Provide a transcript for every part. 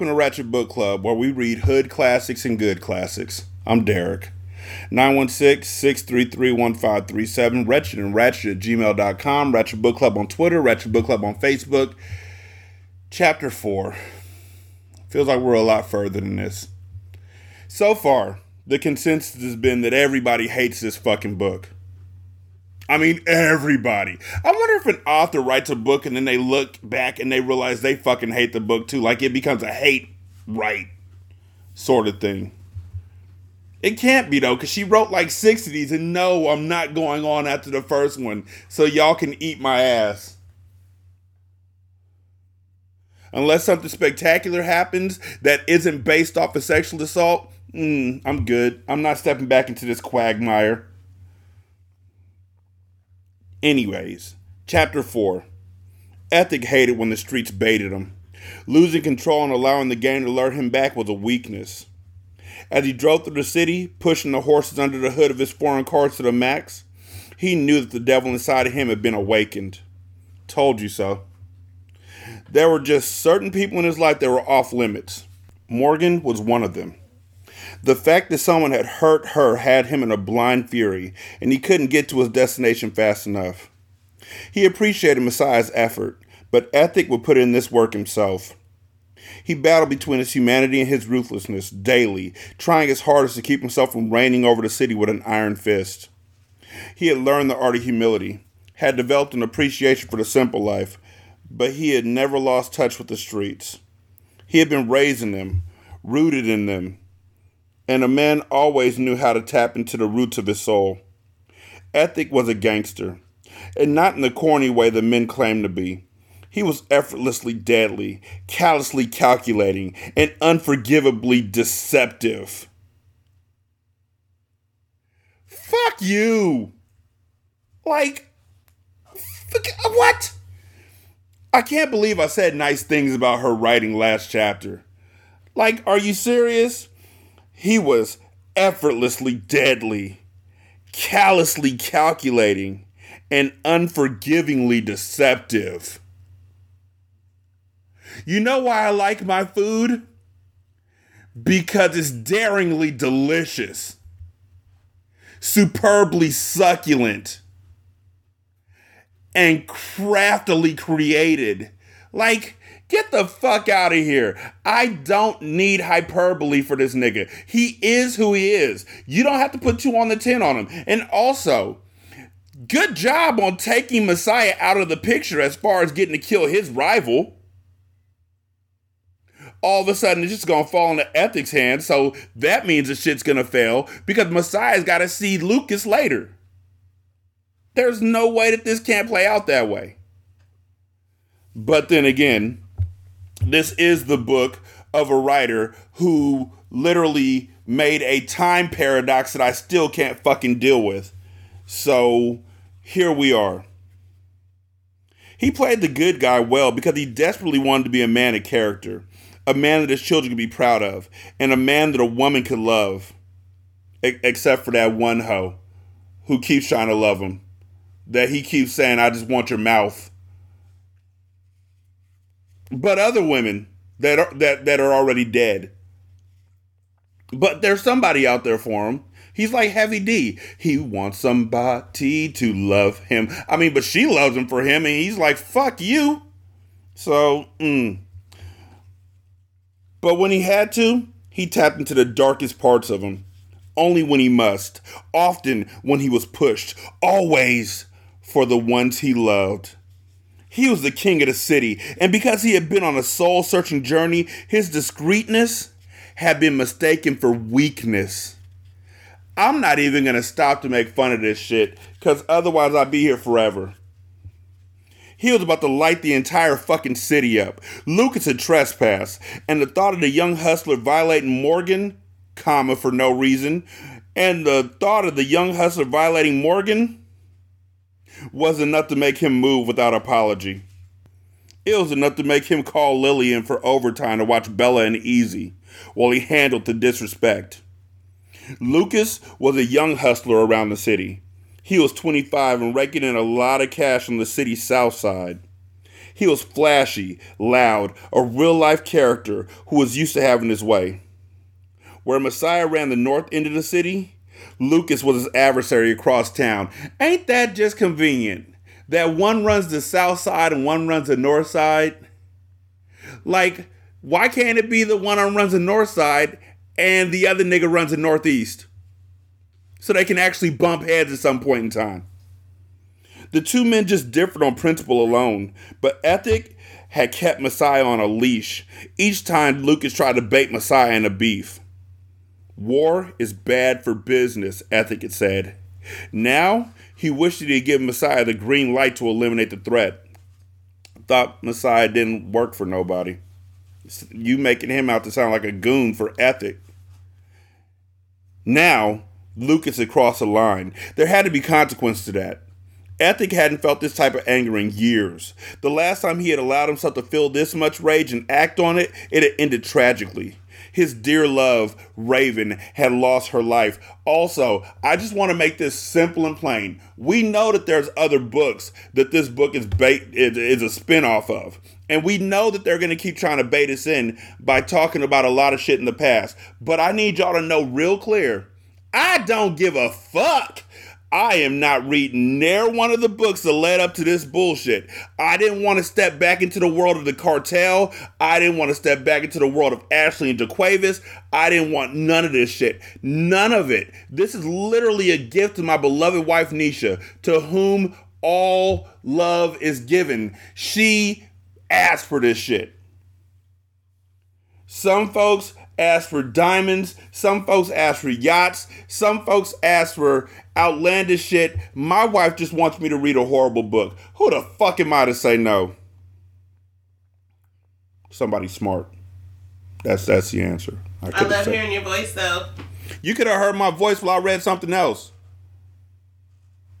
Welcome to Ratchet Book Club, where we read hood classics and good classics. I'm Derek. 916 633 1537, Wretched and Ratchet at gmail.com, Ratchet Book Club on Twitter, Ratchet Book Club on Facebook. Chapter 4. Feels like we're a lot further than this. So far, the consensus has been that everybody hates this fucking book. I mean, everybody. I wonder if an author writes a book and then they look back and they realize they fucking hate the book too. Like it becomes a hate right sort of thing. It can't be though, because she wrote like six of these, and no, I'm not going on after the first one, so y'all can eat my ass. Unless something spectacular happens that isn't based off of sexual assault, mm, I'm good. I'm not stepping back into this quagmire. Anyways, chapter 4. Ethic hated when the streets baited him. Losing control and allowing the gang to lure him back was a weakness. As he drove through the city, pushing the horses under the hood of his foreign cars to the max, he knew that the devil inside of him had been awakened. Told you so. There were just certain people in his life that were off limits. Morgan was one of them. The fact that someone had hurt her had him in a blind fury, and he couldn't get to his destination fast enough. He appreciated Messiah's effort, but Ethic would put in this work himself. He battled between his humanity and his ruthlessness daily, trying his hardest to keep himself from reigning over the city with an iron fist. He had learned the art of humility, had developed an appreciation for the simple life, but he had never lost touch with the streets. He had been raised in them, rooted in them, and a man always knew how to tap into the roots of his soul. Ethic was a gangster, and not in the corny way the men claimed to be. He was effortlessly deadly, callously calculating, and unforgivably deceptive. Fuck you! Like, what? I can't believe I said nice things about her writing last chapter. Like, are you serious? He was effortlessly deadly, callously calculating, and unforgivingly deceptive. You know why I like my food? Because it's daringly delicious, superbly succulent, and craftily created. Like, Get the fuck out of here. I don't need hyperbole for this nigga. He is who he is. You don't have to put two on the 10 on him. And also, good job on taking Messiah out of the picture as far as getting to kill his rival. All of a sudden, it's just gonna fall into Ethic's hands, so that means the shit's gonna fail because Messiah's gotta see Lucas later. There's no way that this can't play out that way. But then again, this is the book of a writer who literally made a time paradox that I still can't fucking deal with. So here we are. He played the good guy well because he desperately wanted to be a man of character, a man that his children could be proud of, and a man that a woman could love. except for that one hoe who keeps trying to love him. That he keeps saying, I just want your mouth but other women that are that that are already dead. But there's somebody out there for him. He's like Heavy D. He wants somebody to love him. I mean, but she loves him for him, and he's like, "Fuck you." So, mm, But when he had to, he tapped into the darkest parts of him. Only when he must, often when he was pushed, always for the ones he loved. He was the king of the city, and because he had been on a soul searching journey, his discreetness had been mistaken for weakness. I'm not even gonna stop to make fun of this shit, because otherwise I'd be here forever. He was about to light the entire fucking city up. Lucas had trespassed, and the thought of the young hustler violating Morgan, comma, for no reason, and the thought of the young hustler violating Morgan was enough to make him move without apology. It was enough to make him call Lillian for overtime to watch Bella and Easy while he handled the disrespect. Lucas was a young hustler around the city. He was 25 and raking in a lot of cash on the city's south side. He was flashy, loud, a real life character who was used to having his way. Where Messiah ran the north end of the city, Lucas was his adversary across town. Ain't that just convenient? That one runs the south side and one runs the north side? Like, why can't it be the one that runs the north side and the other nigga runs the northeast? so they can actually bump heads at some point in time. The two men just differed on principle alone, but ethic had kept Messiah on a leash each time Lucas tried to bait Messiah in a beef. War is bad for business, Ethic had said. Now he wished he'd given Messiah the green light to eliminate the threat. Thought Messiah didn't work for nobody. You making him out to sound like a goon for Ethic. Now Lucas had crossed a line. There had to be consequence to that. Ethic hadn't felt this type of anger in years. The last time he had allowed himself to feel this much rage and act on it, it had ended tragically. His dear love, Raven, had lost her life. Also, I just want to make this simple and plain. We know that there's other books that this book is bait is, is a spin-off of. And we know that they're going to keep trying to bait us in by talking about a lot of shit in the past. But I need y'all to know real clear I don't give a fuck. I am not reading near one of the books that led up to this bullshit. I didn't want to step back into the world of the cartel. I didn't want to step back into the world of Ashley and Jaquavis. I didn't want none of this shit. None of it. This is literally a gift to my beloved wife Nisha, to whom all love is given. She asked for this shit. Some folks ask for diamonds. Some folks ask for yachts. Some folks ask for outlandish shit. My wife just wants me to read a horrible book. Who the fuck am I to say no? Somebody smart. That's that's the answer. I, I love said. hearing your voice though. You could have heard my voice while I read something else.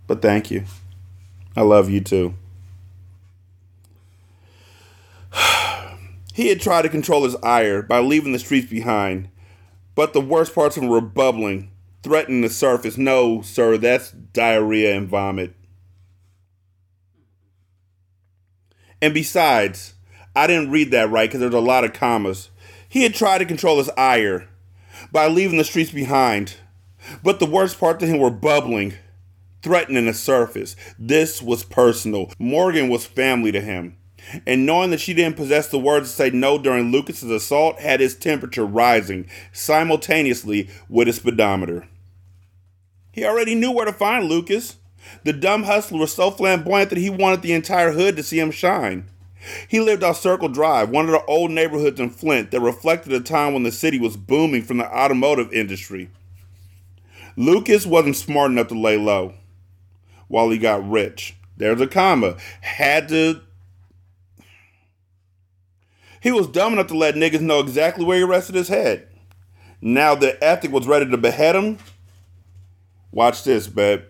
But thank you. I love you too. He had tried to control his ire by leaving the streets behind, but the worst parts of him were bubbling, threatening to surface. No, sir, that's diarrhea and vomit. And besides, I didn't read that right because there's a lot of commas. He had tried to control his ire by leaving the streets behind, but the worst part to him were bubbling, threatening the surface. This was personal. Morgan was family to him and knowing that she didn't possess the words to say no during Lucas's assault had his temperature rising simultaneously with his speedometer. He already knew where to find Lucas. The dumb hustler was so flamboyant that he wanted the entire hood to see him shine. He lived on Circle Drive, one of the old neighborhoods in Flint that reflected a time when the city was booming from the automotive industry. Lucas wasn't smart enough to lay low while he got rich. There's a comma. Had to he was dumb enough to let niggas know exactly where he rested his head. Now the ethic was ready to behead him. Watch this, babe.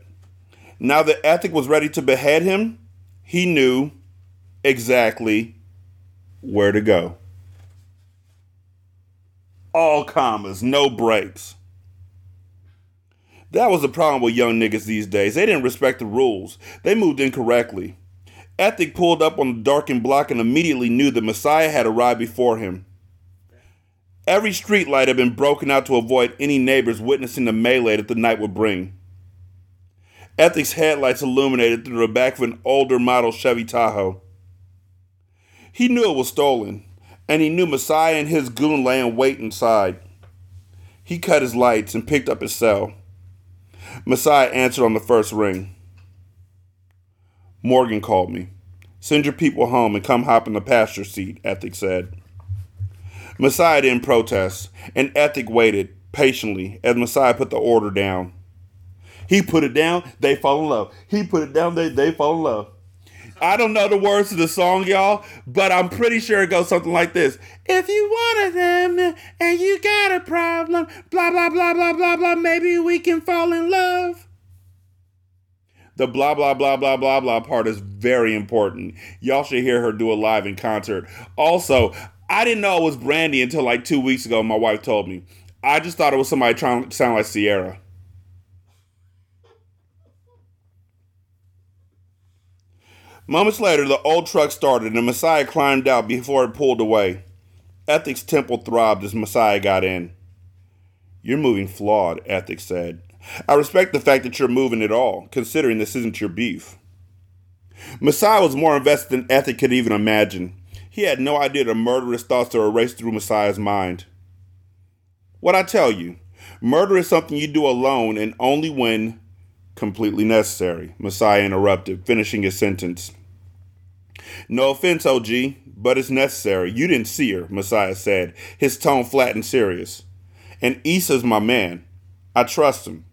Now the ethic was ready to behead him. He knew exactly where to go. All commas, no breaks. That was the problem with young niggas these days. They didn't respect the rules. They moved incorrectly. Ethic pulled up on the darkened block and immediately knew the Messiah had arrived before him. Every streetlight had been broken out to avoid any neighbors witnessing the melee that the night would bring. Ethic's headlights illuminated through the back of an older model Chevy Tahoe. He knew it was stolen, and he knew Messiah and his goon lay in wait inside. He cut his lights and picked up his cell. Messiah answered on the first ring. Morgan called me. Send your people home and come hop in the pasture seat, Ethic said. Messiah didn't protest, and Ethic waited patiently as Messiah put the order down. He put it down, they fall in love. He put it down, they, they fall in love. I don't know the words to the song, y'all, but I'm pretty sure it goes something like this. If you wanted them and you got a problem, blah, blah, blah, blah, blah, blah, maybe we can fall in love. The blah, blah, blah, blah, blah, blah part is very important. Y'all should hear her do a live in concert. Also, I didn't know it was Brandy until like two weeks ago. My wife told me. I just thought it was somebody trying to sound like Ciara. Moments later, the old truck started and Messiah climbed out before it pulled away. Ethic's temple throbbed as Messiah got in. You're moving flawed, Ethics said. I respect the fact that you're moving at all, considering this isn't your beef. Messiah was more invested than Ethic could even imagine. He had no idea the murderous thoughts that were raced through Messiah's mind. What I tell you, murder is something you do alone and only when completely necessary, Messiah interrupted, finishing his sentence. No offense, OG, but it's necessary. You didn't see her, Messiah said, his tone flat and serious. And Issa's my man. I trust him.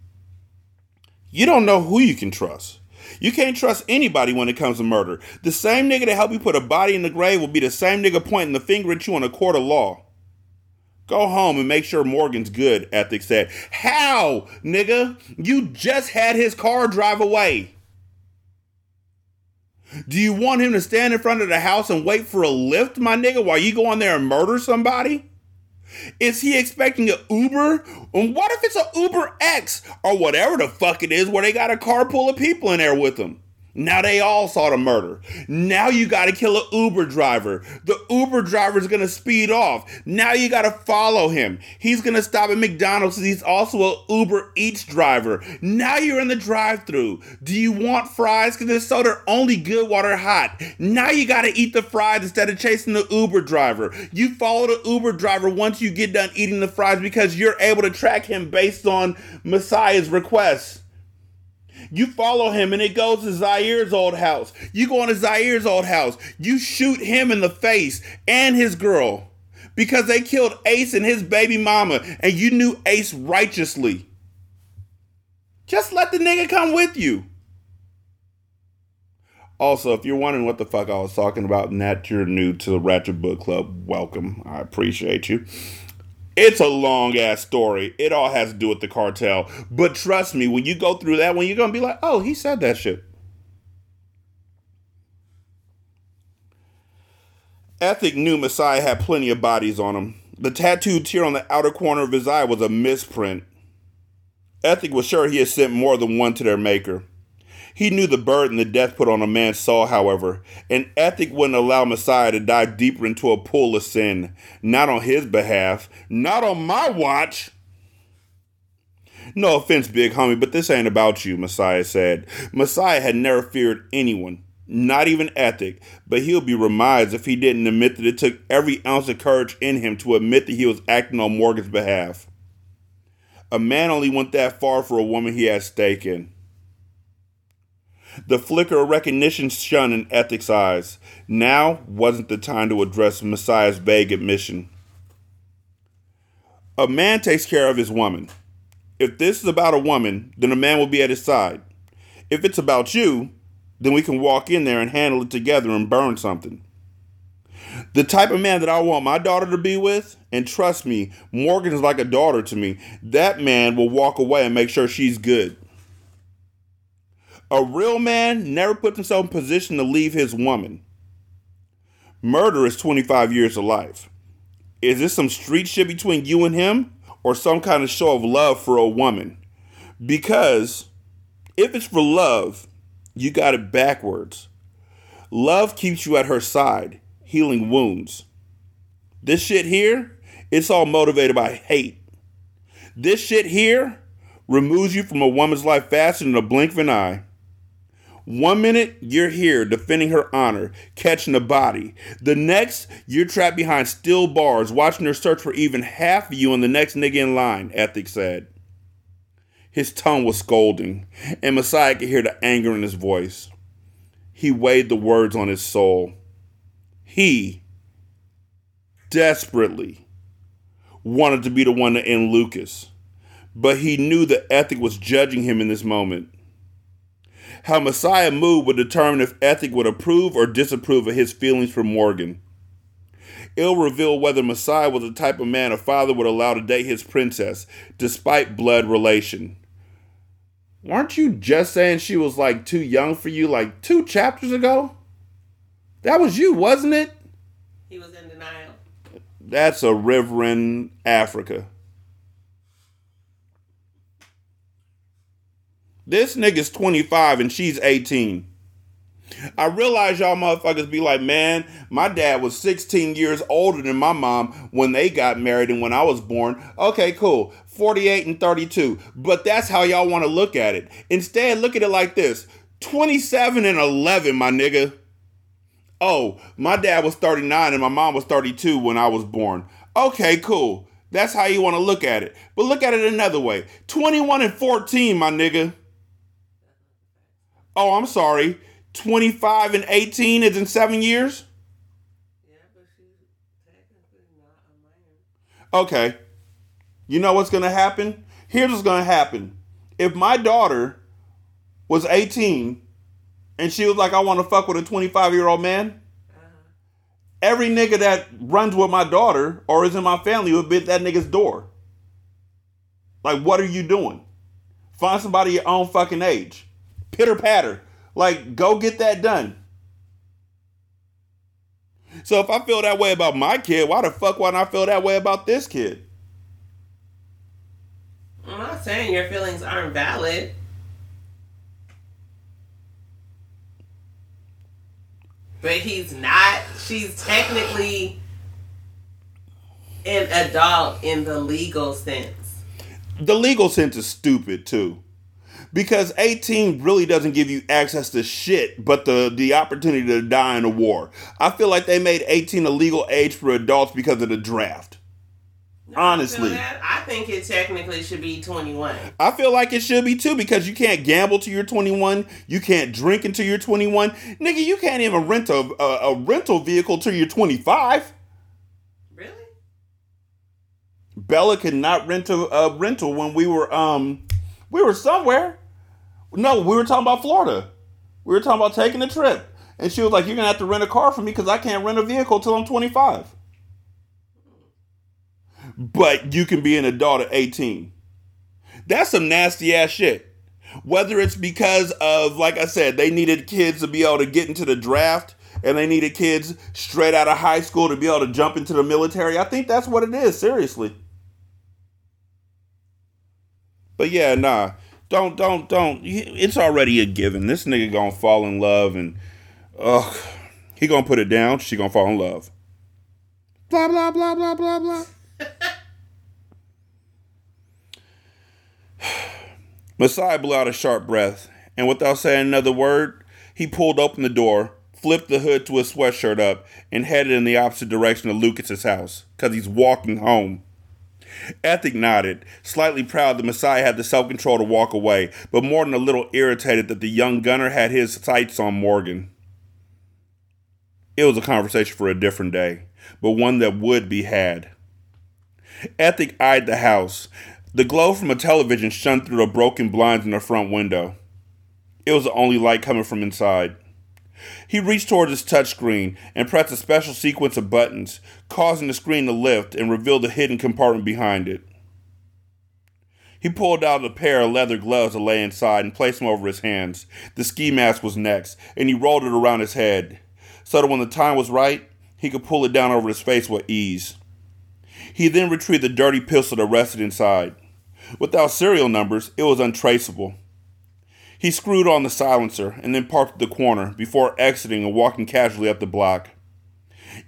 You don't know who you can trust. You can't trust anybody when it comes to murder. The same nigga that helped you put a body in the grave will be the same nigga pointing the finger at you in a court of law. Go home and make sure Morgan's good, Ethics said. How, nigga? You just had his car drive away. Do you want him to stand in front of the house and wait for a lift, my nigga, while you go on there and murder somebody? Is he expecting an Uber? And what if it's an Uber X or whatever the fuck it is where they got a car full of people in there with them? Now they all saw the murder. Now you got to kill an Uber driver. The Uber driver is going to speed off. Now you got to follow him. He's going to stop at McDonald's he's also an Uber Eats driver. Now you're in the drive through. Do you want fries? Because they're only good they're hot. Now you got to eat the fries instead of chasing the Uber driver. You follow the Uber driver once you get done eating the fries because you're able to track him based on Messiah's requests. You follow him and it goes to Zyir's old house. You go into Zyir's old house. You shoot him in the face and his girl because they killed Ace and his baby mama and you knew Ace righteously. Just let the nigga come with you. Also, if you're wondering what the fuck I was talking about and that you're new to the Ratchet Book Club, welcome. I appreciate you. It's a long ass story. It all has to do with the cartel. But trust me, when you go through that one, you're going to be like, oh, he said that shit. Ethic knew Messiah had plenty of bodies on him. The tattooed tear on the outer corner of his eye was a misprint. Ethic was sure he had sent more than one to their maker. He knew the burden the death put on a man's soul, however, and ethic wouldn't allow Messiah to dive deeper into a pool of sin. Not on his behalf, not on my watch. No offense, big homie, but this ain't about you, Messiah said. Messiah had never feared anyone, not even ethic, but he'll be reminded if he didn't admit that it took every ounce of courage in him to admit that he was acting on Morgan's behalf. A man only went that far for a woman he had stake in. The flicker of recognition shone in Ethic's eyes. Now wasn't the time to address Messiah's vague admission. A man takes care of his woman. If this is about a woman, then a man will be at his side. If it's about you, then we can walk in there and handle it together and burn something. The type of man that I want my daughter to be with, and trust me, Morgan is like a daughter to me, that man will walk away and make sure she's good. A real man never puts himself in position to leave his woman. Murder is 25 years of life. Is this some street shit between you and him or some kind of show of love for a woman? Because if it's for love, you got it backwards. Love keeps you at her side, healing wounds. This shit here, it's all motivated by hate. This shit here removes you from a woman's life faster than a blink of an eye. One minute, you're here defending her honor, catching a body. The next, you're trapped behind steel bars, watching her search for even half of you and the next nigga in line, Ethic said. His tone was scolding, and Messiah could hear the anger in his voice. He weighed the words on his soul. He desperately wanted to be the one to end Lucas, but he knew that ethic was judging him in this moment. How Messiah moved would determine if ethic would approve or disapprove of his feelings for Morgan. It'll reveal whether Messiah was the type of man a father would allow to date his princess, despite blood relation. Weren't you just saying she was like too young for you like two chapters ago? That was you, wasn't it? He was in denial. That's a river in Africa. This nigga's 25 and she's 18. I realize y'all motherfuckers be like, man, my dad was 16 years older than my mom when they got married and when I was born. Okay, cool. 48 and 32. But that's how y'all want to look at it. Instead, look at it like this 27 and 11, my nigga. Oh, my dad was 39 and my mom was 32 when I was born. Okay, cool. That's how you want to look at it. But look at it another way 21 and 14, my nigga. Oh, I'm sorry. 25 and 18 is in seven years? Yeah, but she's technically not a minor. Okay. You know what's going to happen? Here's what's going to happen. If my daughter was 18 and she was like, I want to fuck with a 25 year old man, uh-huh. every nigga that runs with my daughter or is in my family would be at that nigga's door. Like, what are you doing? Find somebody your own fucking age. Pitter patter. Like, go get that done. So if I feel that way about my kid, why the fuck wouldn't I feel that way about this kid? I'm not saying your feelings aren't valid. But he's not. She's technically an adult in the legal sense. The legal sense is stupid too. Because 18 really doesn't give you access to shit but the, the opportunity to die in a war. I feel like they made 18 a legal age for adults because of the draft. Honestly. That- I think it technically should be 21. I feel like it should be too because you can't gamble till you're 21. You can't drink until you're 21. Nigga, you can't even rent a, a, a rental vehicle till you're 25. Really? Bella could not rent a, a rental when we were um we were somewhere. No, we were talking about Florida. We were talking about taking a trip, and she was like, "You're gonna have to rent a car for me because I can't rent a vehicle till I'm 25." But you can be an adult at 18. That's some nasty ass shit. Whether it's because of, like I said, they needed kids to be able to get into the draft and they needed kids straight out of high school to be able to jump into the military. I think that's what it is, seriously. But yeah, nah. Don't, don't, don't. It's already a given. This nigga gonna fall in love and, ugh. He gonna put it down. She gonna fall in love. Blah, blah, blah, blah, blah, blah. Messiah blew out a sharp breath, and without saying another word, he pulled open the door, flipped the hood to his sweatshirt up, and headed in the opposite direction of Lucas's house, because he's walking home. Ethic nodded, slightly proud that Messiah had the self control to walk away, but more than a little irritated that the young gunner had his sights on Morgan. It was a conversation for a different day, but one that would be had. Ethic eyed the house. The glow from a television shone through the broken blinds in the front window. It was the only light coming from inside. He reached towards his touchscreen and pressed a special sequence of buttons, causing the screen to lift and reveal the hidden compartment behind it. He pulled out a pair of leather gloves that lay inside and placed them over his hands. The ski mask was next, and he rolled it around his head, so that when the time was right, he could pull it down over his face with ease. He then retrieved the dirty pistol that rested inside. Without serial numbers, it was untraceable. He screwed on the silencer and then parked at the corner before exiting and walking casually up the block.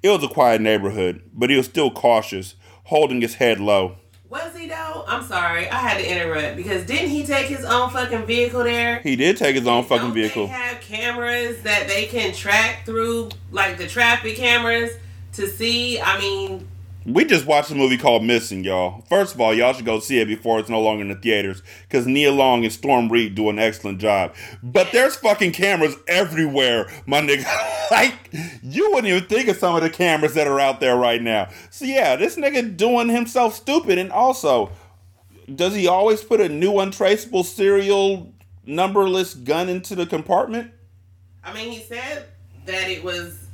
It was a quiet neighborhood, but he was still cautious, holding his head low. Was he though? I'm sorry, I had to interrupt because didn't he take his own fucking vehicle there? He did take his own fucking Don't vehicle. They have cameras that they can track through, like the traffic cameras, to see. I mean, We just watched a movie called Missing, y'all. First of all, y'all should go see it before it's no longer in the theaters because Nia Long and Storm Reed do an excellent job. But there's fucking cameras everywhere, my nigga. like, you wouldn't even think of some of the cameras that are out there right now. So, yeah, this nigga doing himself stupid. And also, does he always put a new untraceable serial numberless gun into the compartment? I mean, he said that it was.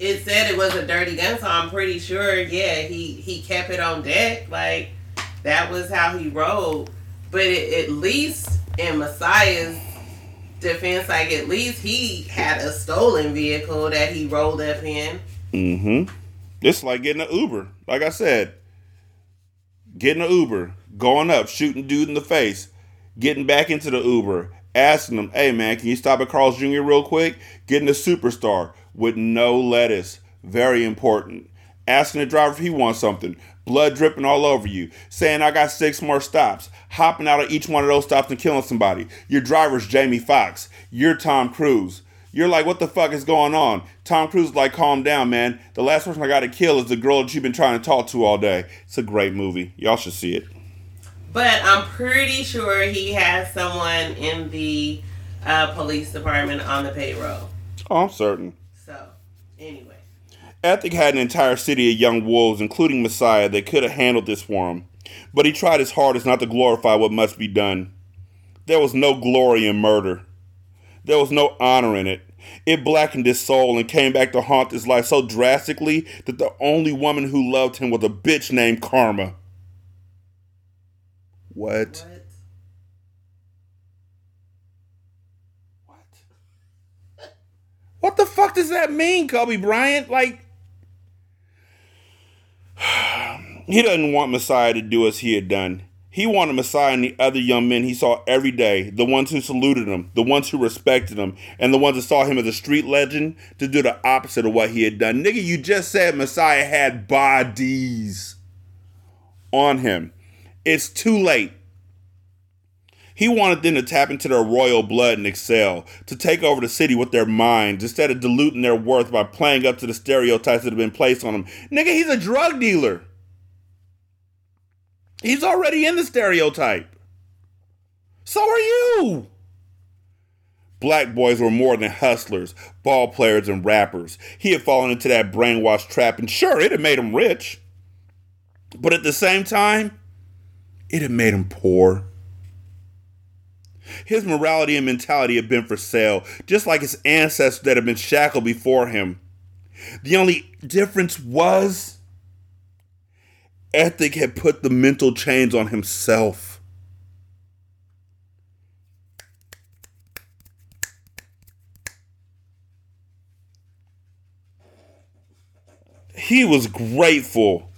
It said it was a dirty gun, so I'm pretty sure. Yeah, he he kept it on deck. Like that was how he rolled. But it, at least in Messiah's defense, like at least he had a stolen vehicle that he rolled up in. Mm-hmm. It's like getting an Uber. Like I said, getting an Uber, going up, shooting dude in the face, getting back into the Uber, asking them, "Hey man, can you stop at Carl's Jr. real quick?" Getting a superstar with no lettuce, very important. Asking the driver if he wants something, blood dripping all over you, saying I got six more stops, hopping out of each one of those stops and killing somebody. Your driver's Jamie Foxx. You're Tom Cruise. You're like, what the fuck is going on? Tom Cruise is like, calm down, man. The last person I got to kill is the girl that you've been trying to talk to all day. It's a great movie. Y'all should see it. But I'm pretty sure he has someone in the uh, police department on the payroll. Oh, I'm certain. So, anyway. Ethic had an entire city of young wolves, including Messiah, that could have handled this for him. But he tried his hardest not to glorify what must be done. There was no glory in murder. There was no honor in it. It blackened his soul and came back to haunt his life so drastically that the only woman who loved him was a bitch named Karma. What? What? What? What the fuck does that mean, Kobe Bryant? Like, he doesn't want Messiah to do as he had done. He wanted Messiah and the other young men he saw every day, the ones who saluted him, the ones who respected him, and the ones that saw him as a street legend, to do the opposite of what he had done. Nigga, you just said Messiah had bodies on him. It's too late. He wanted them to tap into their royal blood and excel, to take over the city with their minds instead of diluting their worth by playing up to the stereotypes that have been placed on them. Nigga, he's a drug dealer. He's already in the stereotype. So are you. Black boys were more than hustlers, ball players, and rappers. He had fallen into that brainwashed trap, and sure, it had made him rich. But at the same time, it had made him poor. His morality and mentality had been for sale, just like his ancestors that had been shackled before him. The only difference was Ethic had put the mental chains on himself. He was grateful.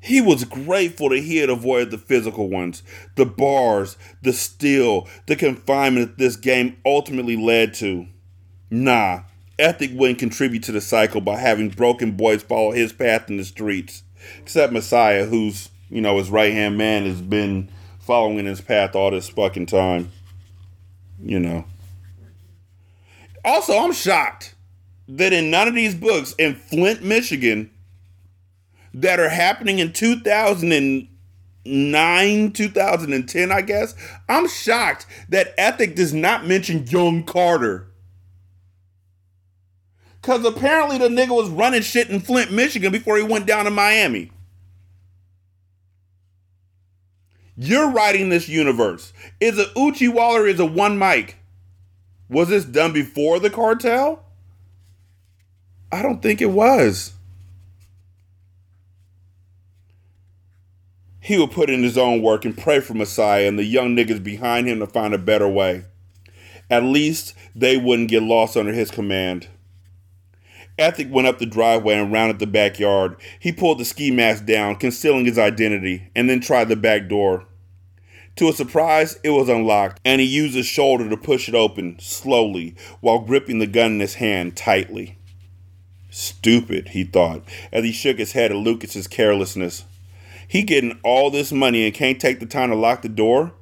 He was grateful that he had avoided the physical ones, the bars, the steel, the confinement that this game ultimately led to. Nah, Ethic wouldn't contribute to the cycle by having broken boys follow his path in the streets. Except Messiah, who's, you know, his right hand man has been following his path all this fucking time. You know. Also, I'm shocked that in none of these books in Flint, Michigan, that are happening in 2009, 2010, I guess, I'm shocked that Ethic does not mention Young Carter. Because apparently the nigga was running shit in Flint, Michigan before he went down to Miami. You're writing this universe. Is it Uchi Waller? Is it one mic? Was this done before the cartel? I don't think it was. He would put in his own work and pray for Messiah and the young niggas behind him to find a better way. At least they wouldn't get lost under his command. Ethic went up the driveway and rounded the backyard. He pulled the ski mask down, concealing his identity, and then tried the back door. To his surprise, it was unlocked, and he used his shoulder to push it open, slowly, while gripping the gun in his hand tightly. Stupid, he thought, as he shook his head at Lucas's carelessness. He getting all this money and can't take the time to lock the door?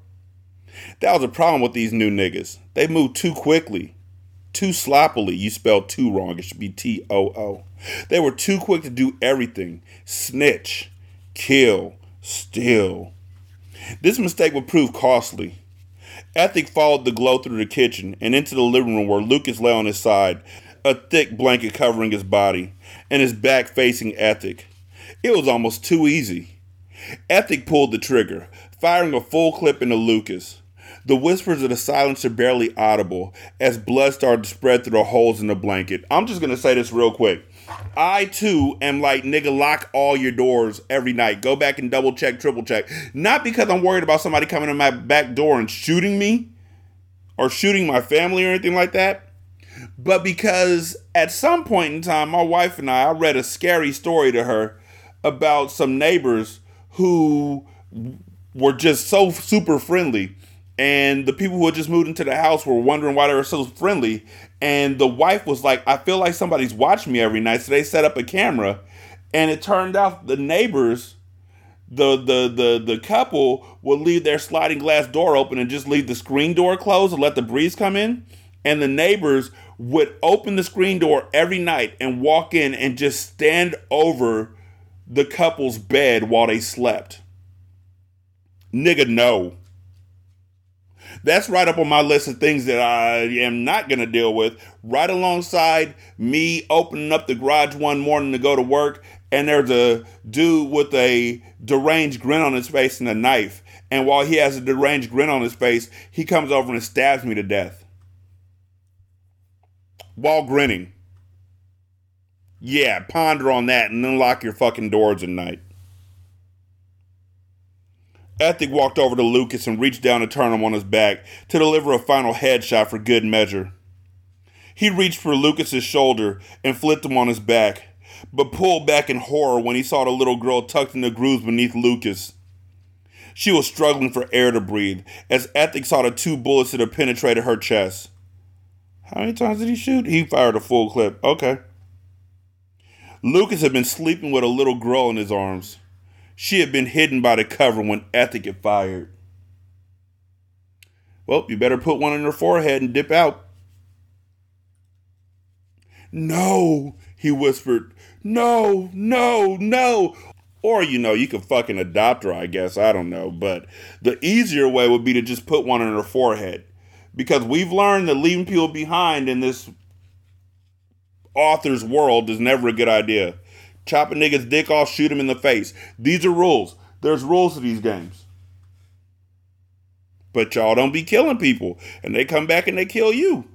That was a problem with these new niggas. They move too quickly, too sloppily. You spelled too wrong. It should be T O O. They were too quick to do everything snitch, kill, steal. This mistake would prove costly. Ethic followed the glow through the kitchen and into the living room where Lucas lay on his side, a thick blanket covering his body, and his back facing Ethic. It was almost too easy. Ethic pulled the trigger, firing a full clip into Lucas. The whispers of the silencer barely audible as blood started to spread through the holes in the blanket. I'm just gonna say this real quick. I too am like nigga lock all your doors every night. Go back and double check, triple check. Not because I'm worried about somebody coming in my back door and shooting me or shooting my family or anything like that. But because at some point in time, my wife and I, I read a scary story to her about some neighbors who were just so super friendly. And the people who had just moved into the house were wondering why they were so friendly. And the wife was like, I feel like somebody's watching me every night. So they set up a camera. And it turned out the neighbors, the the the the couple would leave their sliding glass door open and just leave the screen door closed and let the breeze come in. And the neighbors would open the screen door every night and walk in and just stand over the couple's bed while they slept. Nigga, no. That's right up on my list of things that I am not going to deal with. Right alongside me opening up the garage one morning to go to work, and there's a dude with a deranged grin on his face and a knife. And while he has a deranged grin on his face, he comes over and stabs me to death. While grinning. Yeah, ponder on that and then lock your fucking doors at night. Ethic walked over to Lucas and reached down to turn him on his back to deliver a final headshot for good measure. He reached for Lucas's shoulder and flipped him on his back, but pulled back in horror when he saw the little girl tucked in the grooves beneath Lucas. She was struggling for air to breathe as Ethic saw the two bullets that had penetrated her chest. How many times did he shoot? He fired a full clip. Okay. Lucas had been sleeping with a little girl in his arms. She had been hidden by the cover when Ethic had fired. Well, you better put one on her forehead and dip out. No, he whispered. No, no, no. Or, you know, you could fucking adopt her, I guess. I don't know. But the easier way would be to just put one on her forehead. Because we've learned that leaving people behind in this author's world is never a good idea. Chop a nigga's dick off, shoot him in the face. These are rules. There's rules to these games. But y'all don't be killing people. And they come back and they kill you.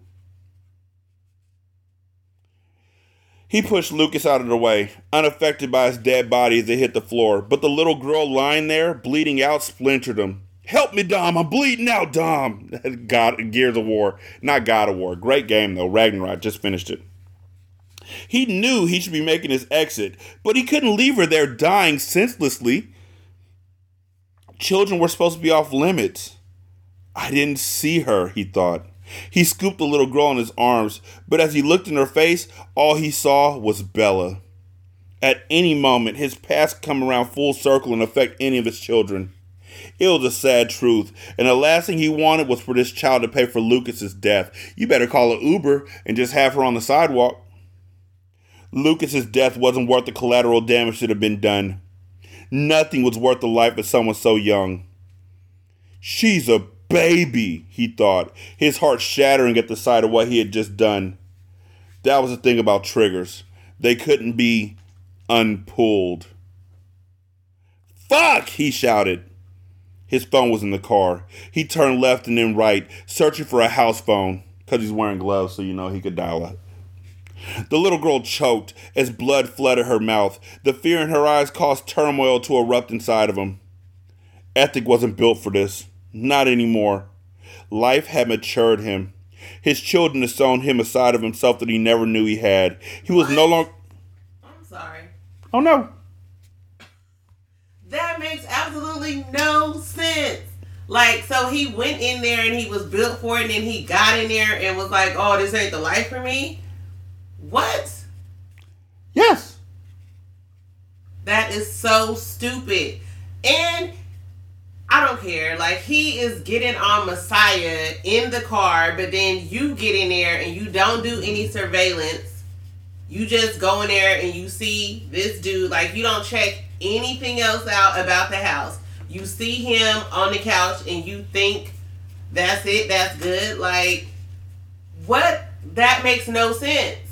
He pushed Lucas out of the way, unaffected by his dead body as they hit the floor. But the little girl lying there, bleeding out, splintered him. Help me, Dom. I'm bleeding out, Dom. God, Gears of War. Not God of War. Great game, though. Ragnarok. Just finished it. He knew he should be making his exit, but he couldn't leave her there dying senselessly. Children were supposed to be off limits. I didn't see her, he thought. He scooped the little girl in his arms, but as he looked in her face, all he saw was Bella. At any moment, his past come around full circle and affect any of his children. It was a sad truth, and the last thing he wanted was for this child to pay for Lucas's death. You better call an Uber and just have her on the sidewalk. Lucas's death wasn't worth the collateral damage that had been done. Nothing was worth the life of someone so young. She's a baby, he thought, his heart shattering at the sight of what he had just done. That was the thing about triggers. They couldn't be unpulled. Fuck! he shouted. His phone was in the car. He turned left and then right, searching for a house phone, because he's wearing gloves so you know he could dial it. The little girl choked as blood flooded her mouth. The fear in her eyes caused turmoil to erupt inside of him. Ethic wasn't built for this. Not anymore. Life had matured him. His children had sown him a side of himself that he never knew he had. He was What? no longer. I'm sorry. Oh no. That makes absolutely no sense. Like, so he went in there and he was built for it, and then he got in there and was like, "Oh, this ain't the life for me." What? Yes. That is so stupid. And I don't care. Like he is getting on Messiah in the car, but then you get in there and you don't do any surveillance. You just go in there and you see this dude. Like you don't check anything else out about the house. You see him on the couch and you think that's it, that's good. Like what? That makes no sense.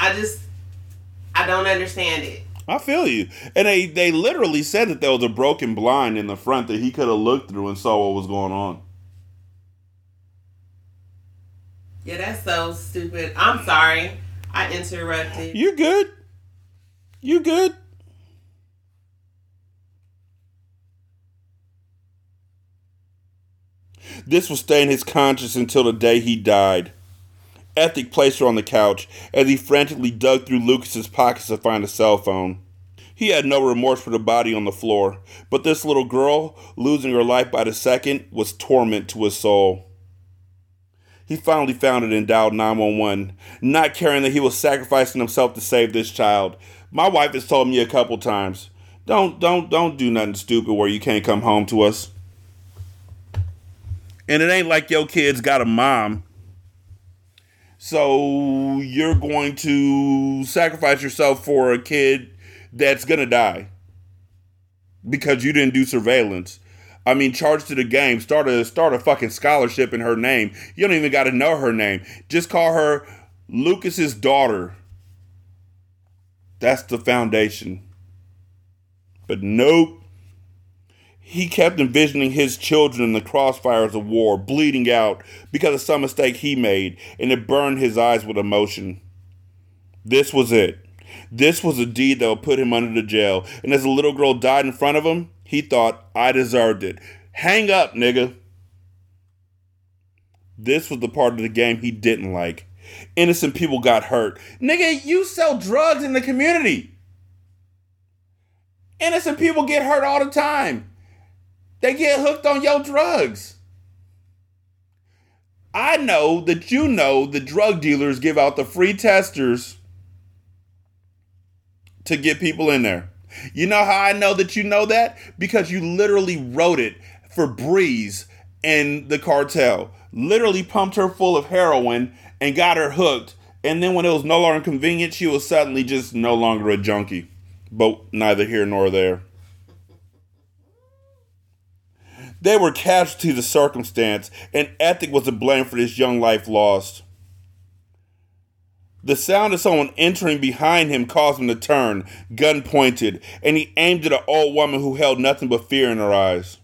I just I don't understand it. I feel you. And they, they literally said that there was a broken blind in the front that he could have looked through and saw what was going on. Yeah, that's so stupid. I'm sorry. I interrupted. You good? You good? This will stay in his conscience until the day he died. Ethic placed her on the couch as he frantically dug through Lucas's pockets to find a cell phone. He had no remorse for the body on the floor, but this little girl, losing her life by the second, was torment to his soul. He finally found it and dialed 911, not caring that he was sacrificing himself to save this child. My wife has told me a couple times, don't don't don't do nothing stupid where you can't come home to us. And it ain't like your kids got a mom so you're going to sacrifice yourself for a kid that's going to die because you didn't do surveillance. I mean, charge to the game. Start a start a fucking scholarship in her name. You don't even got to know her name. Just call her Lucas's daughter. That's the foundation. But nope. He kept envisioning his children in the crossfires of war, bleeding out because of some mistake he made, and it burned his eyes with emotion. This was it. This was a deed that would put him under the jail, and as the little girl died in front of him, he thought, I deserved it. Hang up, nigga. This was the part of the game he didn't like. Innocent people got hurt. Nigga, you sell drugs in the community. Innocent people get hurt all the time. They get hooked on your drugs. I know that you know the drug dealers give out the free testers to get people in there. You know how I know that you know that? Because you literally wrote it for Breeze and the cartel. Literally pumped her full of heroin and got her hooked. And then when it was no longer convenient, she was suddenly just no longer a junkie. But neither here nor there. They were casualties of circumstance, and Ethic was to blame for this young life lost. The sound of someone entering behind him caused him to turn, gun pointed, and he aimed at an old woman who held nothing but fear in her eyes.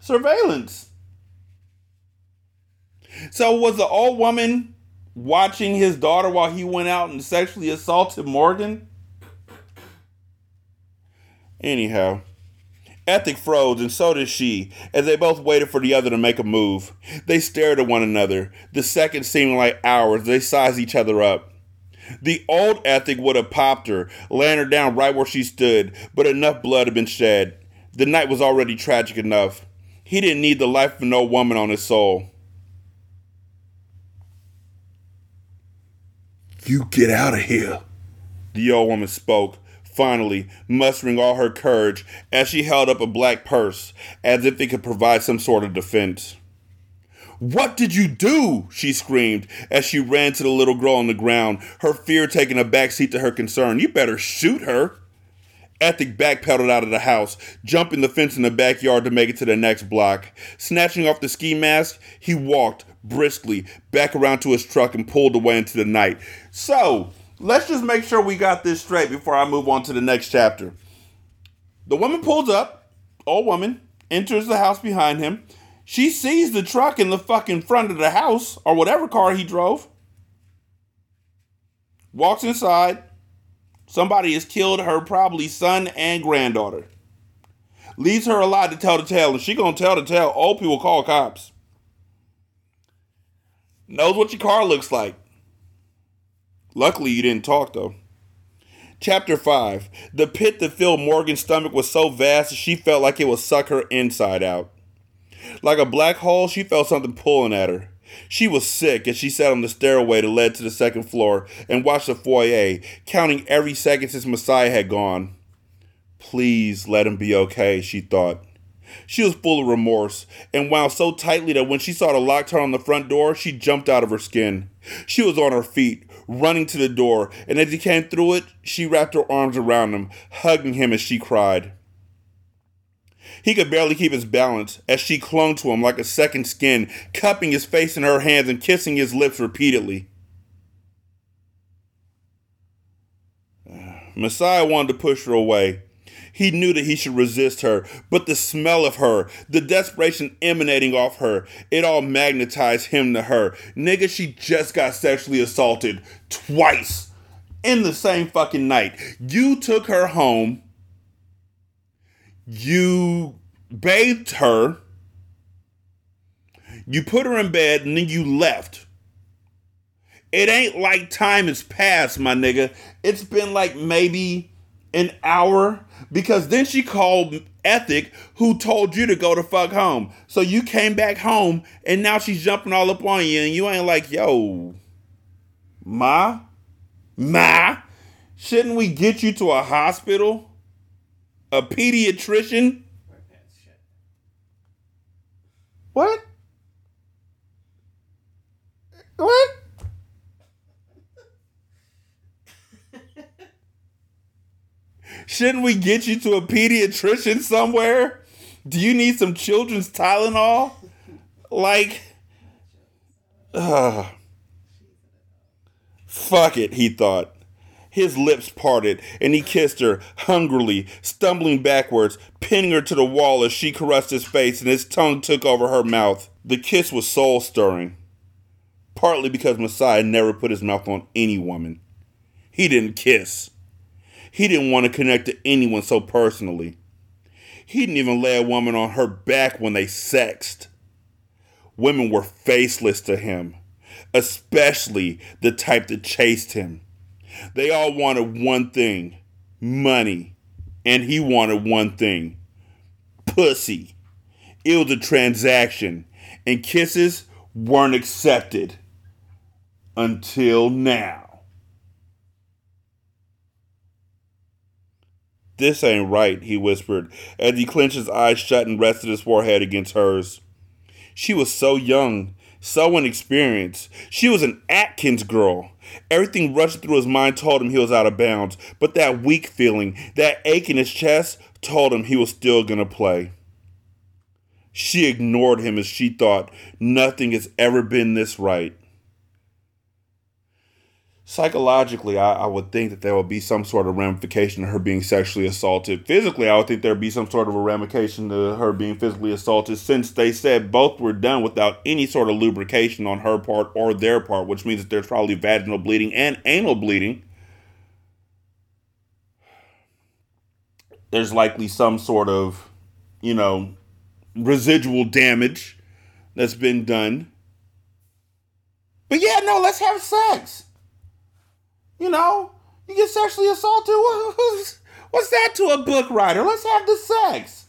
Surveillance. So was the old woman watching his daughter while he went out and sexually assaulted Morgan? Anyhow, Ethic froze, and so did she, as they both waited for the other to make a move. They stared at one another, the seconds seeming like hours. They sized each other up. The old Ethic would have popped her, laying her down right where she stood, but enough blood had been shed. The night was already tragic enough. He didn't need the life of no woman on his soul. You get out of here, the old woman spoke, finally mustering all her courage as she held up a black purse as if it could provide some sort of defense. What did you do? she screamed as she ran to the little girl on the ground, her fear taking a backseat to her concern. You better shoot her. Ethic backpedaled out of the house, jumping the fence in the backyard to make it to the next block. Snatching off the ski mask, he walked briskly back around to his truck and pulled away into the night. So, let's just make sure we got this straight before I move on to the next chapter. The woman pulls up, old woman, enters the house behind him. She sees the truck in the fucking front of the house or whatever car he drove. Walks inside. Somebody has killed her probably son and granddaughter. Leaves her alive to tell the tale, and she gonna tell the tale. Old people call cops. Knows what your car looks like. Luckily, you didn't talk, though. Chapter 5 The pit that filled Morgan's stomach was so vast that she felt like it would suck her inside out. Like a black hole, she felt something pulling at her. She was sick as she sat on the stairway that led to the second floor and watched the foyer, counting every second since Messiah had gone. Please let him be okay, she thought. She was full of remorse and wound so tightly that when she saw the lock turn on the front door, she jumped out of her skin. She was on her feet, running to the door, and as he came through it, she wrapped her arms around him, hugging him as she cried. He could barely keep his balance as she clung to him like a second skin, cupping his face in her hands and kissing his lips repeatedly. Messiah wanted to push her away. He knew that he should resist her, but the smell of her, the desperation emanating off her, it all magnetized him to her. Nigga, she just got sexually assaulted twice in the same fucking night. You took her home you bathed her, you put her in bed, and then you left. It ain't like time has passed, my nigga. It's been like maybe an hour because then she called Ethic, who told you to go to fuck home. So you came back home, and now she's jumping all up on you, and you ain't like, yo, Ma, Ma, shouldn't we get you to a hospital? a pediatrician. What? What? Shouldn't we get you to a pediatrician somewhere? Do you need some children's Tylenol? Like, uh, fuck it, he thought. His lips parted, and he kissed her hungrily, stumbling backwards, pinning her to the wall as she caressed his face and his tongue took over her mouth. The kiss was soul stirring, partly because Messiah never put his mouth on any woman. He didn't kiss. He didn't want to connect to anyone so personally. He didn't even lay a woman on her back when they sexed. Women were faceless to him, especially the type that chased him. They all wanted one thing money. And he wanted one thing pussy. It was a transaction, and kisses weren't accepted until now. This ain't right, he whispered as he clenched his eyes shut and rested his forehead against hers. She was so young, so inexperienced. She was an Atkins girl. Everything rushed through his mind told him he was out of bounds, but that weak feeling, that ache in his chest, told him he was still going to play. She ignored him as she thought, nothing has ever been this right psychologically, I, I, would think that there would be some sort of ramification to her being sexually assaulted. Physically, I would think there'd be some sort of a ramification to her being physically assaulted since they said both were done without any sort of lubrication on her part or their part, which means that there's probably vaginal bleeding and anal bleeding. There's likely some sort of, you know, residual damage that's been done. But yeah, no, let's have sex. You know, you get sexually assaulted. What's that to a book writer? Let's have the sex.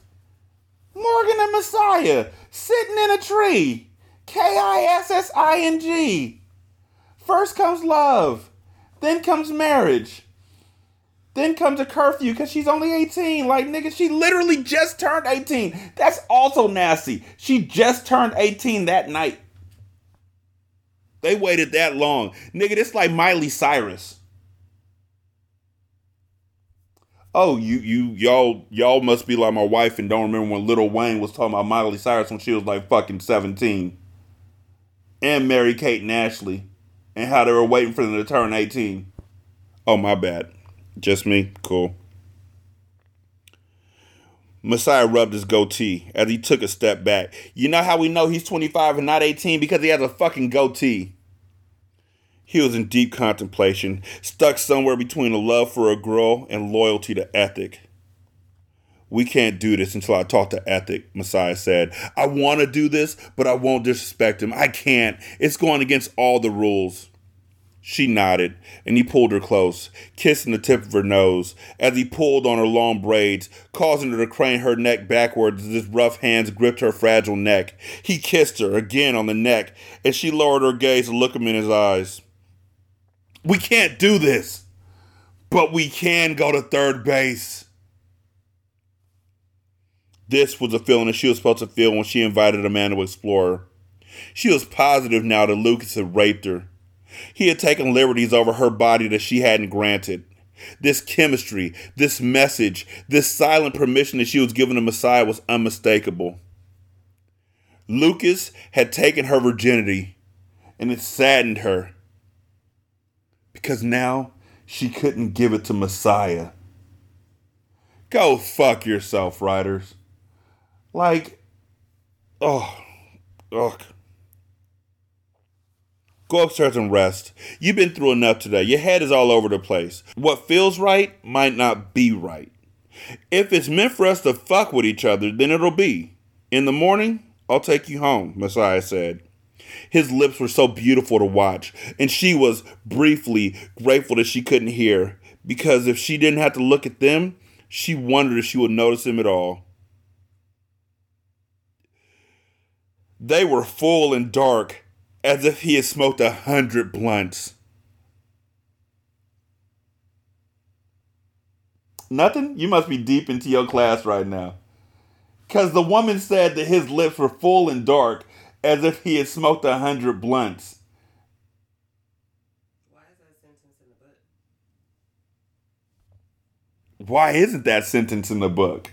Morgan and Messiah sitting in a tree. K I S S I N G. First comes love, then comes marriage, then comes a curfew because she's only 18. Like, nigga, she literally just turned 18. That's also nasty. She just turned 18 that night. They waited that long. Nigga, this like Miley Cyrus. Oh, you you y'all y'all must be like my wife and don't remember when Lil Wayne was talking about Miley Cyrus when she was like fucking seventeen, and Mary Kate and Ashley, and how they were waiting for them to turn eighteen. Oh my bad, just me. Cool. Messiah rubbed his goatee as he took a step back. You know how we know he's 25 and not 18? Because he has a fucking goatee. He was in deep contemplation, stuck somewhere between a love for a girl and loyalty to Ethic. We can't do this until I talk to Ethic, Messiah said. I want to do this, but I won't disrespect him. I can't. It's going against all the rules. She nodded, and he pulled her close, kissing the tip of her nose as he pulled on her long braids, causing her to crane her neck backwards as his rough hands gripped her fragile neck. He kissed her again on the neck, and she lowered her gaze to look him in his eyes. We can't do this, but we can go to third base. This was a feeling that she was supposed to feel when she invited a man to explore her. She was positive now that Lucas had raped her. He had taken liberties over her body that she hadn't granted. This chemistry, this message, this silent permission that she was giving the Messiah was unmistakable. Lucas had taken her virginity, and it saddened her because now she couldn't give it to Messiah. Go fuck yourself, writers. Like, oh, ugh. Go upstairs and rest. You've been through enough today. Your head is all over the place. What feels right might not be right. If it's meant for us to fuck with each other, then it'll be. In the morning, I'll take you home, Messiah said. His lips were so beautiful to watch, and she was briefly grateful that she couldn't hear, because if she didn't have to look at them, she wondered if she would notice him at all. They were full and dark, as if he had smoked a hundred blunts. Nothing? You must be deep into your class right now. Because the woman said that his lips were full and dark, as if he had smoked a hundred blunts. Why is that sentence in the book? Why isn't that sentence in the book?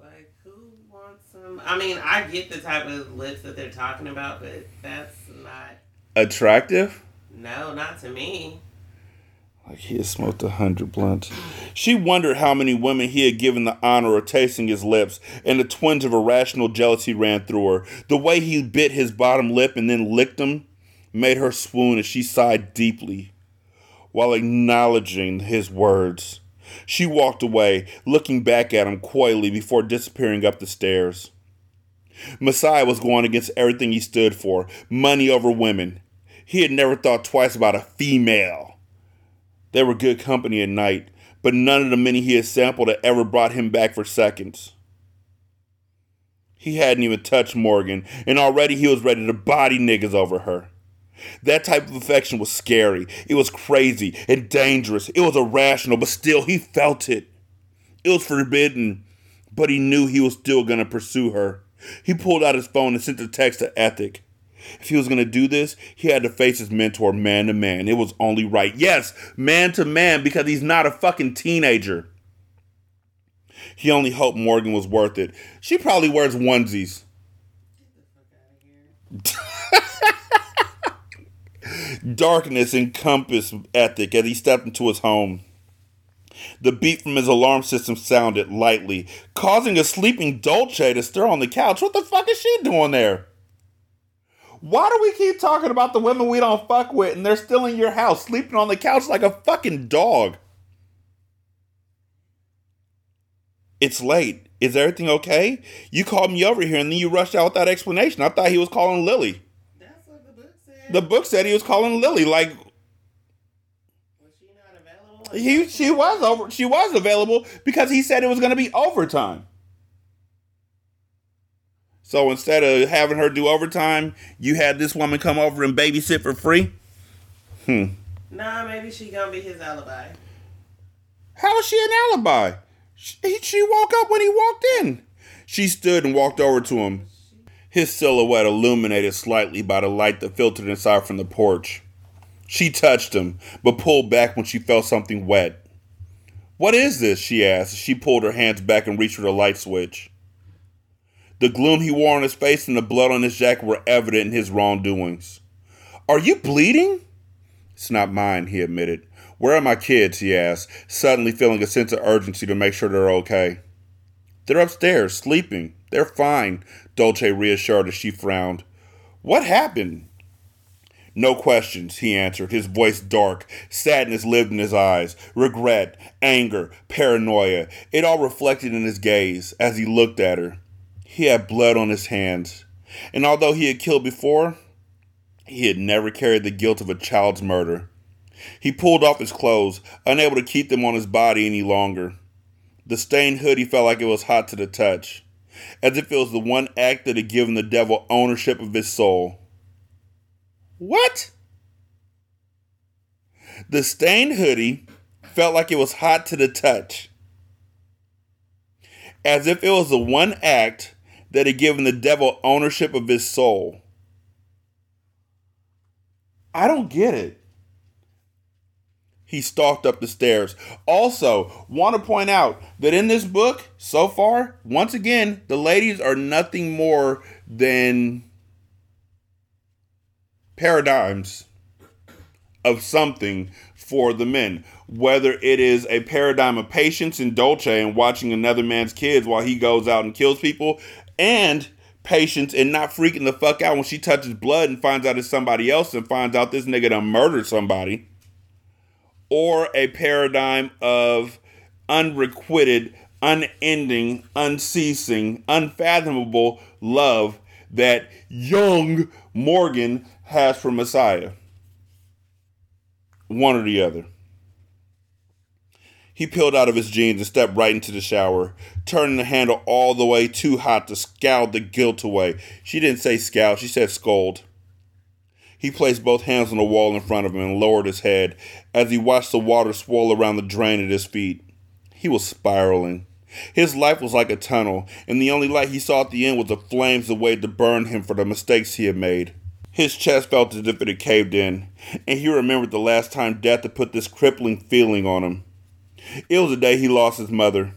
Like, who wants some? I mean, I get the type of lips that they're talking about, but that's not. Attractive? No, not to me. Like he had smoked a hundred blunts. She wondered how many women he had given the honor of tasting his lips, and a twinge of irrational jealousy ran through her. The way he bit his bottom lip and then licked them made her swoon as she sighed deeply while acknowledging his words. She walked away, looking back at him coyly before disappearing up the stairs. Messiah was going against everything he stood for money over women. He had never thought twice about a female. They were good company at night, but none of the many he had sampled had ever brought him back for seconds. He hadn't even touched Morgan, and already he was ready to body niggas over her. That type of affection was scary. It was crazy and dangerous. It was irrational, but still he felt it. It was forbidden, but he knew he was still going to pursue her. He pulled out his phone and sent a text to Ethic. If he was going to do this, he had to face his mentor man to man. It was only right. Yes, man to man, because he's not a fucking teenager. He only hoped Morgan was worth it. She probably wears onesies. Darkness encompassed Ethic as he stepped into his home. The beep from his alarm system sounded lightly, causing a sleeping Dolce to stir on the couch. What the fuck is she doing there? Why do we keep talking about the women we don't fuck with and they're still in your house sleeping on the couch like a fucking dog? It's late. Is everything okay? You called me over here and then you rushed out without explanation. I thought he was calling Lily. That's what the book said. The book said he was calling Lily. Like was she not available? he, she was over. She was available because he said it was going to be overtime. So instead of having her do overtime, you had this woman come over and babysit for free. Hmm. Nah, maybe she gonna be his alibi. How is she an alibi? She, she woke up when he walked in. She stood and walked over to him, his silhouette illuminated slightly by the light that filtered inside from the porch. She touched him, but pulled back when she felt something wet. What is this? she asked as she pulled her hands back and reached for the light switch. The gloom he wore on his face and the blood on his jacket were evident in his wrongdoings. Are you bleeding? It's not mine, he admitted. Where are my kids? he asked, suddenly feeling a sense of urgency to make sure they're okay. They're upstairs, sleeping. They're fine, Dolce reassured as she frowned. What happened? No questions, he answered, his voice dark. Sadness lived in his eyes. Regret, anger, paranoia. It all reflected in his gaze as he looked at her. He had blood on his hands. And although he had killed before, He had never carried the guilt of a child's murder. He pulled off his clothes, unable to keep them on his body any longer. The stained hoodie felt like it was hot to the touch, as if it was the one act that had given the devil ownership of his soul. What? The stained hoodie felt like it was hot to the touch, as if it was the one act that had given the devil ownership of his soul. I don't get it. He stalked up the stairs. Also, want to point out that in this book, so far, once again, the ladies are nothing more than paradigms of something for the men. Whether it is a paradigm of patience in Dolce and watching another man's kids while he goes out and kills people, and patience and not freaking the fuck out when she touches blood and finds out it's somebody else and finds out this nigga done murdered somebody. Or a paradigm of unrequited, unending, unceasing, unfathomable love that young Morgan has for Messiah. One or the other. He peeled out of his jeans and stepped right into the shower, turning the handle all the way too hot to scald the guilt away. She didn't say scowl, she said scold. He placed both hands on the wall in front of him and lowered his head as he watched the water swirl around the drain at his feet. He was spiraling. His life was like a tunnel, and the only light he saw at the end was the flames that waited to burn him for the mistakes he had made. His chest felt as if it had caved in, and he remembered the last time death had put this crippling feeling on him. It was the day he lost his mother.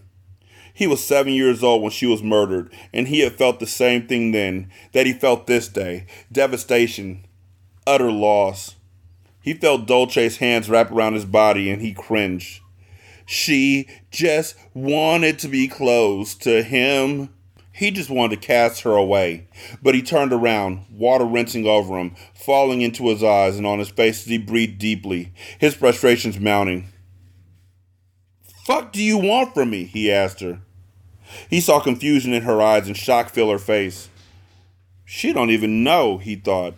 He was seven years old when she was murdered, and he had felt the same thing then that he felt this day devastation, utter loss. He felt Dolce's hands wrap around his body and he cringed. She just wanted to be close to him. He just wanted to cast her away. But he turned around, water rinsing over him, falling into his eyes and on his face as he breathed deeply, his frustrations mounting fuck do you want from me? he asked her. He saw confusion in her eyes and shock fill her face. She don't even know, he thought.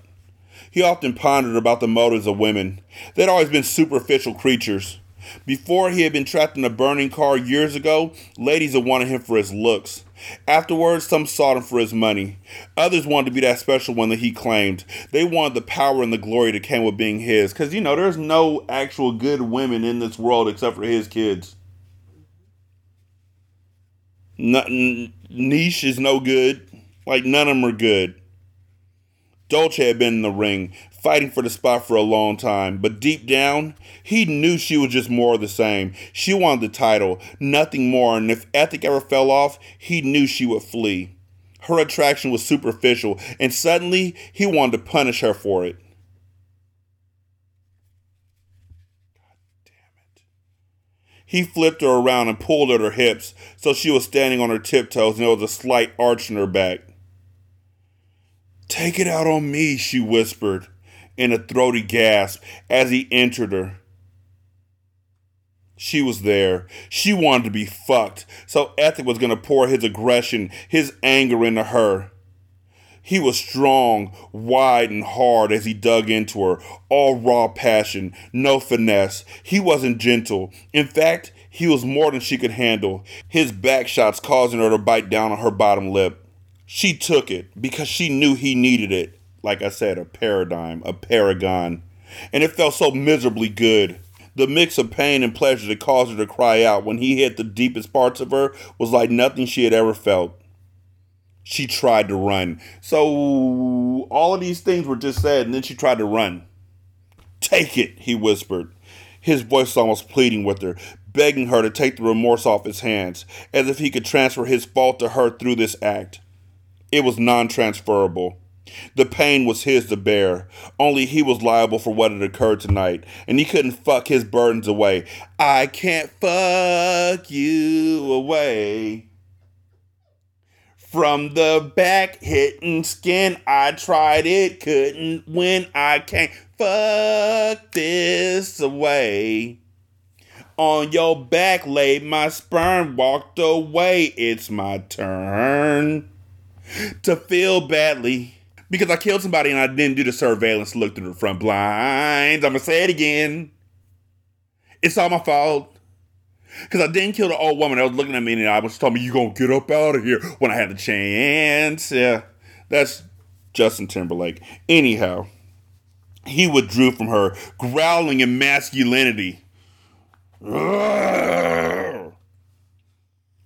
He often pondered about the motives of women. They'd always been superficial creatures. Before he had been trapped in a burning car years ago, ladies had wanted him for his looks. Afterwards, some sought him for his money. Others wanted to be that special one that he claimed. They wanted the power and the glory that came with being his. Because, you know, there's no actual good women in this world except for his kids. Niche is no good. Like none of them are good. Dolce had been in the ring, fighting for the spot for a long time, but deep down, he knew she was just more of the same. She wanted the title, nothing more, and if Ethic ever fell off, he knew she would flee. Her attraction was superficial, and suddenly he wanted to punish her for it. He flipped her around and pulled at her hips so she was standing on her tiptoes and there was a slight arch in her back. Take it out on me, she whispered in a throaty gasp as he entered her. She was there. She wanted to be fucked. So Ethic was going to pour his aggression, his anger into her. He was strong, wide, and hard as he dug into her, all raw passion, no finesse. He wasn't gentle. In fact, he was more than she could handle, his back shots causing her to bite down on her bottom lip. She took it because she knew he needed it. Like I said, a paradigm, a paragon. And it felt so miserably good. The mix of pain and pleasure that caused her to cry out when he hit the deepest parts of her was like nothing she had ever felt she tried to run. So all of these things were just said, and then she tried to run. Take it, he whispered, his voice almost pleading with her, begging her to take the remorse off his hands, as if he could transfer his fault to her through this act. It was non transferable. The pain was his to bear. Only he was liable for what had occurred tonight, and he couldn't fuck his burdens away. I can't fuck you away. From the back hitting skin, I tried it, couldn't win. I can't fuck this away. On your back laid my sperm, walked away. It's my turn to feel badly. because I killed somebody and I didn't do the surveillance look through the front blinds. I'm gonna say it again. It's all my fault. Because I didn't kill the old woman that was looking at me and I was telling me, you gonna get up out of here when I had the chance. Yeah, that's Justin Timberlake. Anyhow, he withdrew from her, growling in masculinity.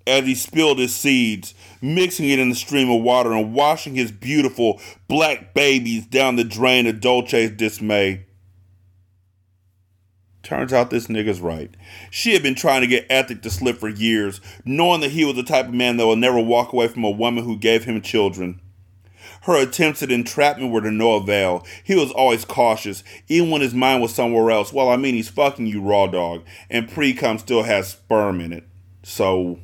As he spilled his seeds, mixing it in the stream of water and washing his beautiful black babies down the drain of Dolce's dismay. Turns out this nigga's right. She had been trying to get Ethic to slip for years, knowing that he was the type of man that will never walk away from a woman who gave him children. Her attempts at entrapment were to no avail. He was always cautious, even when his mind was somewhere else. Well, I mean, he's fucking you raw dog, and pre-cum still has sperm in it. So,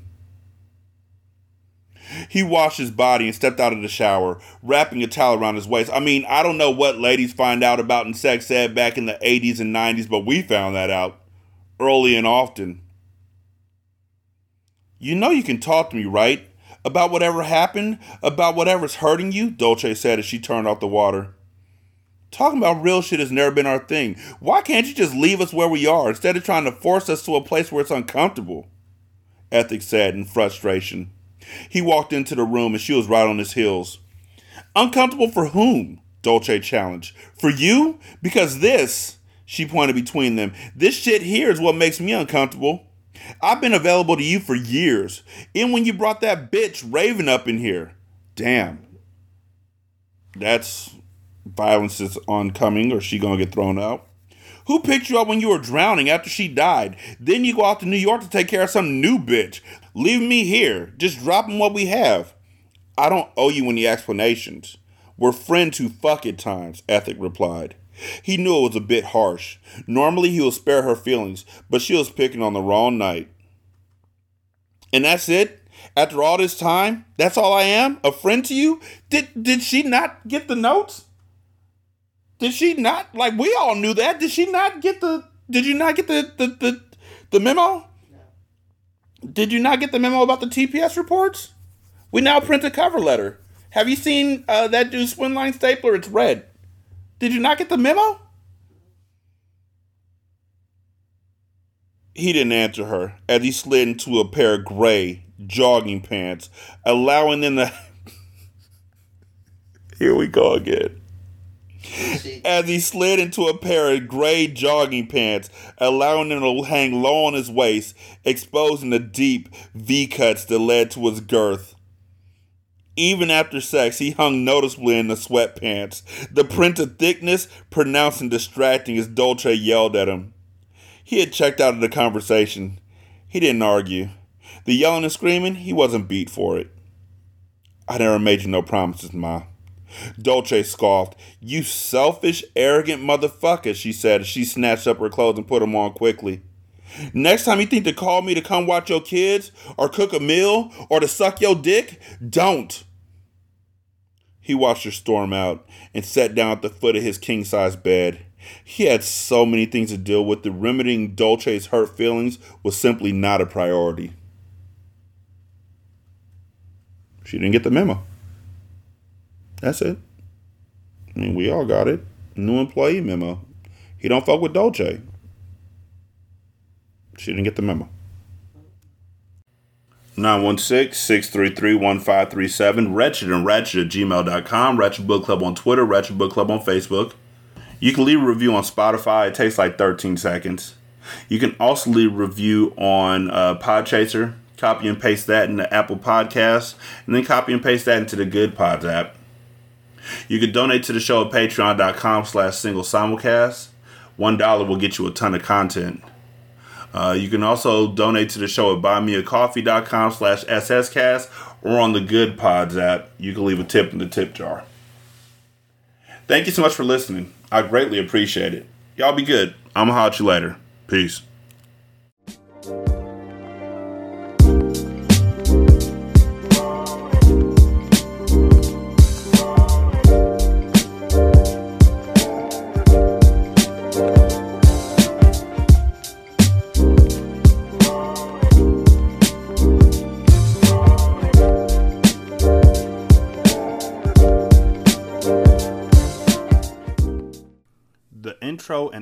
he washed his body and stepped out of the shower, wrapping a towel around his waist. I mean, I don't know what ladies find out about in sex ed back in the 80s and 90s, but we found that out early and often. You know you can talk to me, right? About whatever happened, about whatever's hurting you, Dolce said as she turned off the water. Talking about real shit has never been our thing. Why can't you just leave us where we are instead of trying to force us to a place where it's uncomfortable? Ethic said in frustration. He walked into the room and she was right on his heels. Uncomfortable for whom? Dolce challenged. For you? Because this, she pointed between them, this shit here is what makes me uncomfortable. I've been available to you for years. and when you brought that bitch Raven up in here. Damn. That's violence is oncoming or she gonna get thrown out. Who picked you up when you were drowning after she died? Then you go out to New York to take care of some new bitch. Leave me here. Just drop dropping what we have. I don't owe you any explanations. We're friends who fuck at times, Ethic replied. He knew it was a bit harsh. Normally he would spare her feelings, but she was picking on the wrong night. And that's it? After all this time? That's all I am? A friend to you? Did did she not get the notes? Did she not like we all knew that? Did she not get the did you not get the the the, the memo? Did you not get the memo about the TPS reports? We now print a cover letter. Have you seen uh, that dude Swingline stapler? It's red. Did you not get the memo? He didn't answer her as he slid into a pair of gray jogging pants, allowing them to. Here we go again. As he slid into a pair of gray jogging pants, allowing them to hang low on his waist, exposing the deep V cuts that led to his girth. Even after sex, he hung noticeably in the sweatpants, the print of thickness pronounced and distracting as Dolce yelled at him. He had checked out of the conversation. He didn't argue. The yelling and screaming, he wasn't beat for it. I never made you no promises, Ma. Dolce scoffed. You selfish, arrogant motherfucker, she said as she snatched up her clothes and put them on quickly. Next time you think to call me to come watch your kids, or cook a meal, or to suck your dick, don't. He watched her storm out and sat down at the foot of his king size bed. He had so many things to deal with that remedying Dolce's hurt feelings was simply not a priority. She didn't get the memo. That's it. I mean, we all got it. New employee memo. He don't fuck with Dolce. She didn't get the memo. 916-633-1537, wretched and ratchet at gmail.com, Ratchet Book Club on Twitter, Ratchet Book Club on Facebook. You can leave a review on Spotify. It takes like 13 seconds. You can also leave a review on uh, Podchaser. Copy and paste that in the Apple Podcast, and then copy and paste that into the Good Pods app. You can donate to the show at patreon.com slash single simulcast. One dollar will get you a ton of content. Uh, you can also donate to the show at buymeacoffee.com slash sscast or on the Good Pods app. You can leave a tip in the tip jar. Thank you so much for listening. I greatly appreciate it. Y'all be good. I'm going to holler at you later. Peace.